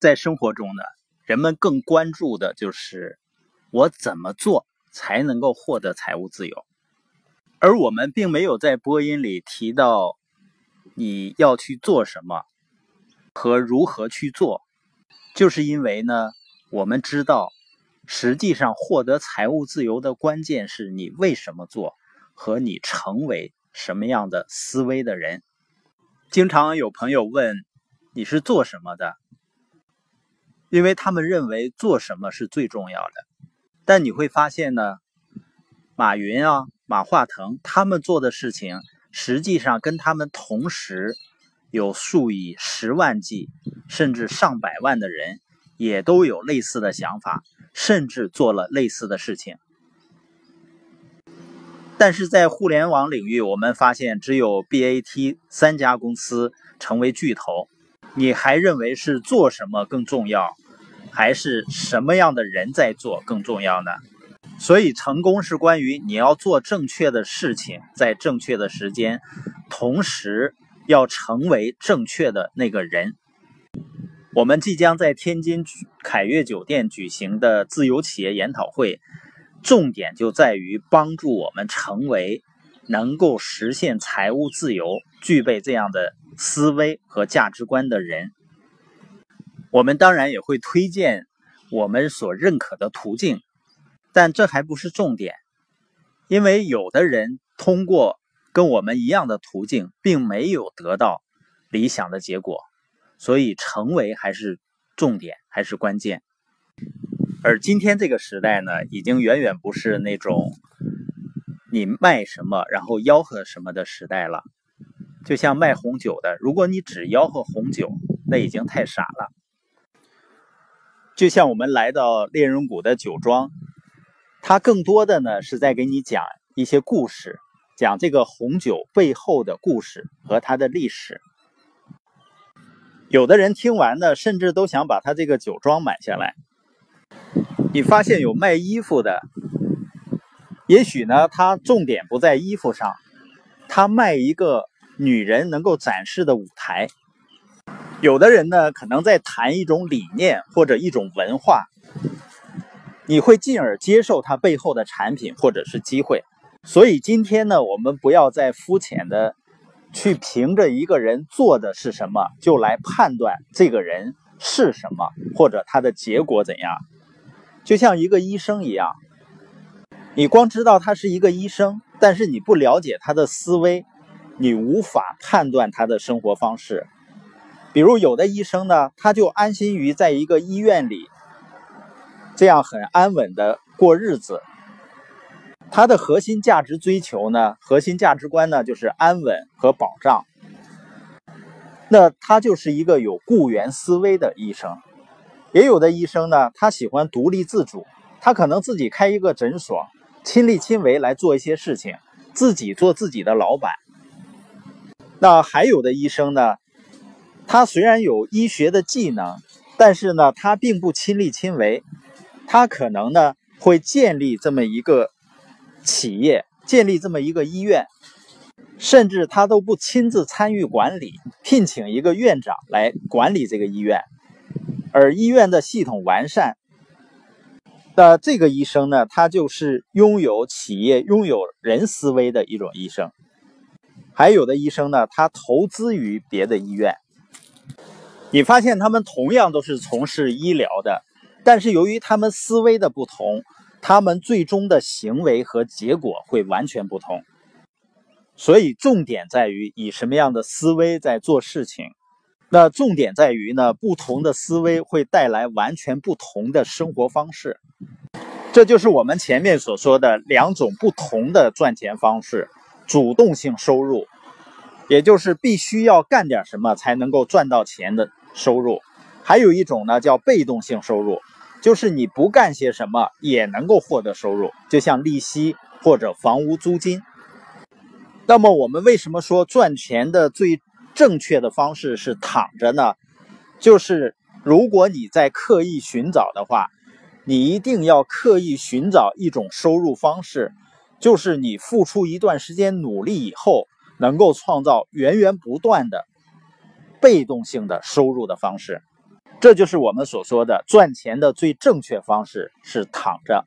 在生活中呢，人们更关注的就是我怎么做才能够获得财务自由，而我们并没有在播音里提到你要去做什么和如何去做，就是因为呢，我们知道，实际上获得财务自由的关键是你为什么做和你成为什么样的思维的人。经常有朋友问你是做什么的？因为他们认为做什么是最重要的，但你会发现呢，马云啊、马化腾他们做的事情，实际上跟他们同时有数以十万计甚至上百万的人，也都有类似的想法，甚至做了类似的事情。但是在互联网领域，我们发现只有 BAT 三家公司成为巨头。你还认为是做什么更重要，还是什么样的人在做更重要呢？所以，成功是关于你要做正确的事情，在正确的时间，同时要成为正确的那个人。我们即将在天津凯悦酒店举行的自由企业研讨会，重点就在于帮助我们成为能够实现财务自由、具备这样的。思维和价值观的人，我们当然也会推荐我们所认可的途径，但这还不是重点，因为有的人通过跟我们一样的途径，并没有得到理想的结果，所以成为还是重点，还是关键。而今天这个时代呢，已经远远不是那种你卖什么然后吆喝什么的时代了。就像卖红酒的，如果你只吆喝红酒，那已经太傻了。就像我们来到猎人谷的酒庄，它更多的呢是在给你讲一些故事，讲这个红酒背后的故事和它的历史。有的人听完呢，甚至都想把他这个酒庄买下来。你发现有卖衣服的，也许呢，他重点不在衣服上，他卖一个。女人能够展示的舞台，有的人呢可能在谈一种理念或者一种文化，你会进而接受它背后的产品或者是机会。所以今天呢，我们不要再肤浅的去凭着一个人做的是什么就来判断这个人是什么或者他的结果怎样。就像一个医生一样，你光知道他是一个医生，但是你不了解他的思维。你无法判断他的生活方式，比如有的医生呢，他就安心于在一个医院里，这样很安稳的过日子。他的核心价值追求呢，核心价值观呢，就是安稳和保障。那他就是一个有雇员思维的医生。也有的医生呢，他喜欢独立自主，他可能自己开一个诊所，亲力亲为来做一些事情，自己做自己的老板。那还有的医生呢，他虽然有医学的技能，但是呢，他并不亲力亲为，他可能呢会建立这么一个企业，建立这么一个医院，甚至他都不亲自参与管理，聘请一个院长来管理这个医院，而医院的系统完善，那这个医生呢，他就是拥有企业、拥有人思维的一种医生。还有的医生呢，他投资于别的医院。你发现他们同样都是从事医疗的，但是由于他们思维的不同，他们最终的行为和结果会完全不同。所以重点在于以什么样的思维在做事情。那重点在于呢，不同的思维会带来完全不同的生活方式。这就是我们前面所说的两种不同的赚钱方式。主动性收入，也就是必须要干点什么才能够赚到钱的收入；还有一种呢，叫被动性收入，就是你不干些什么也能够获得收入，就像利息或者房屋租金。那么，我们为什么说赚钱的最正确的方式是躺着呢？就是如果你在刻意寻找的话，你一定要刻意寻找一种收入方式。就是你付出一段时间努力以后，能够创造源源不断的被动性的收入的方式。这就是我们所说的赚钱的最正确方式是躺着。